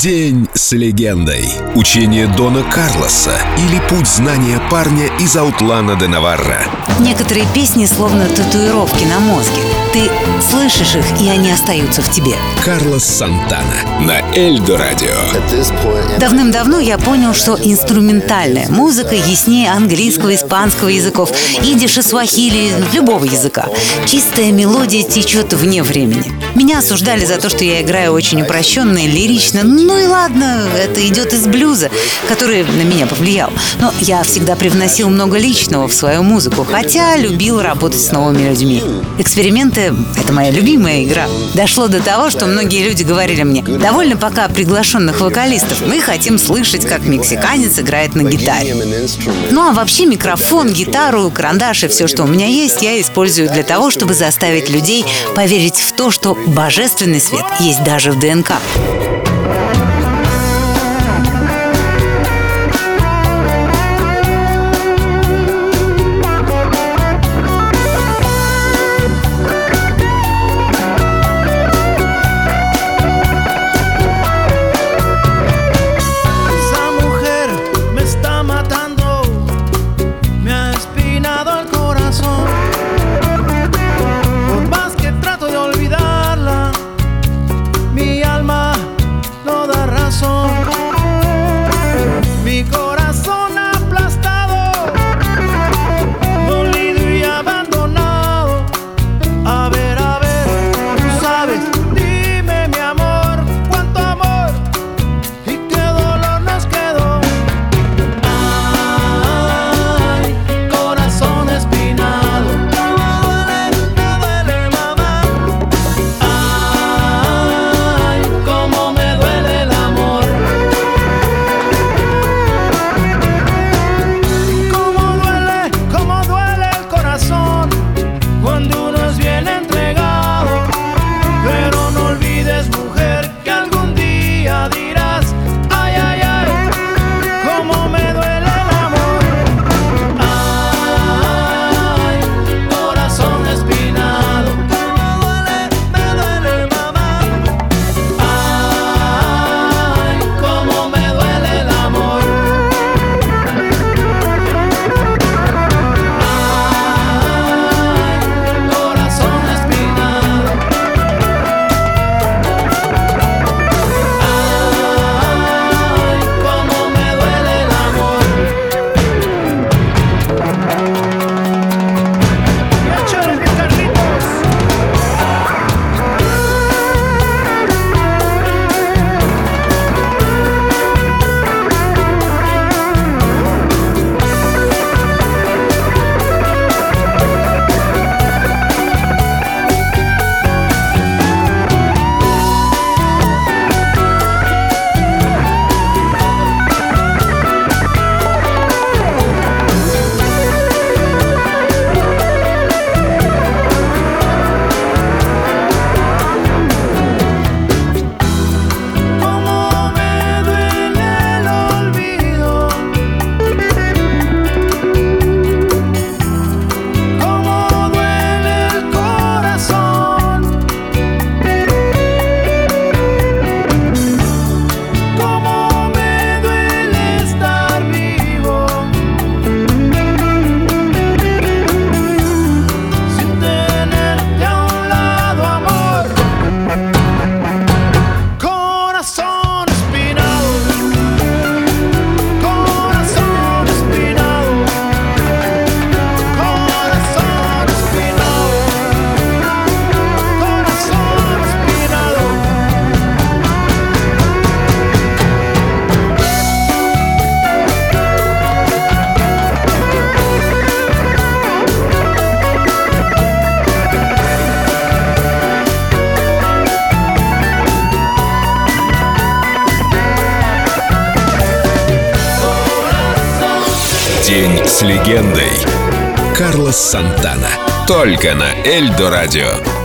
День с легендой. Учение Дона Карлоса или путь знания парня из Аутлана де Наварра. Некоторые песни словно татуировки на мозге. Ты слышишь их, и они остаются в тебе. Карлос Сантана на Эльдо Радио. Давным-давно я понял, что инструментальная музыка яснее английского, испанского языков, идиша, свахили, любого языка. Чистая мелодия течет вне времени. Меня осуждали за то, что я играю очень упрощенно и лирично. Ну и ладно, это идет из блюза, который на меня повлиял. Но я всегда привносил много личного в свою музыку, хотя любил работать с новыми людьми. Эксперименты — это моя любимая игра. Дошло до того, что многие люди говорили мне, довольно пока приглашенных вокалистов, мы хотим слышать, как мексиканец играет на гитаре. Ну а вообще микрофон, гитару, карандаш и все, что у меня есть, я использую для того, чтобы заставить людей поверить в то, что божественный свет есть даже в ДНК. День с легендой. Карлос Сантана. Только на Эльдо Радио.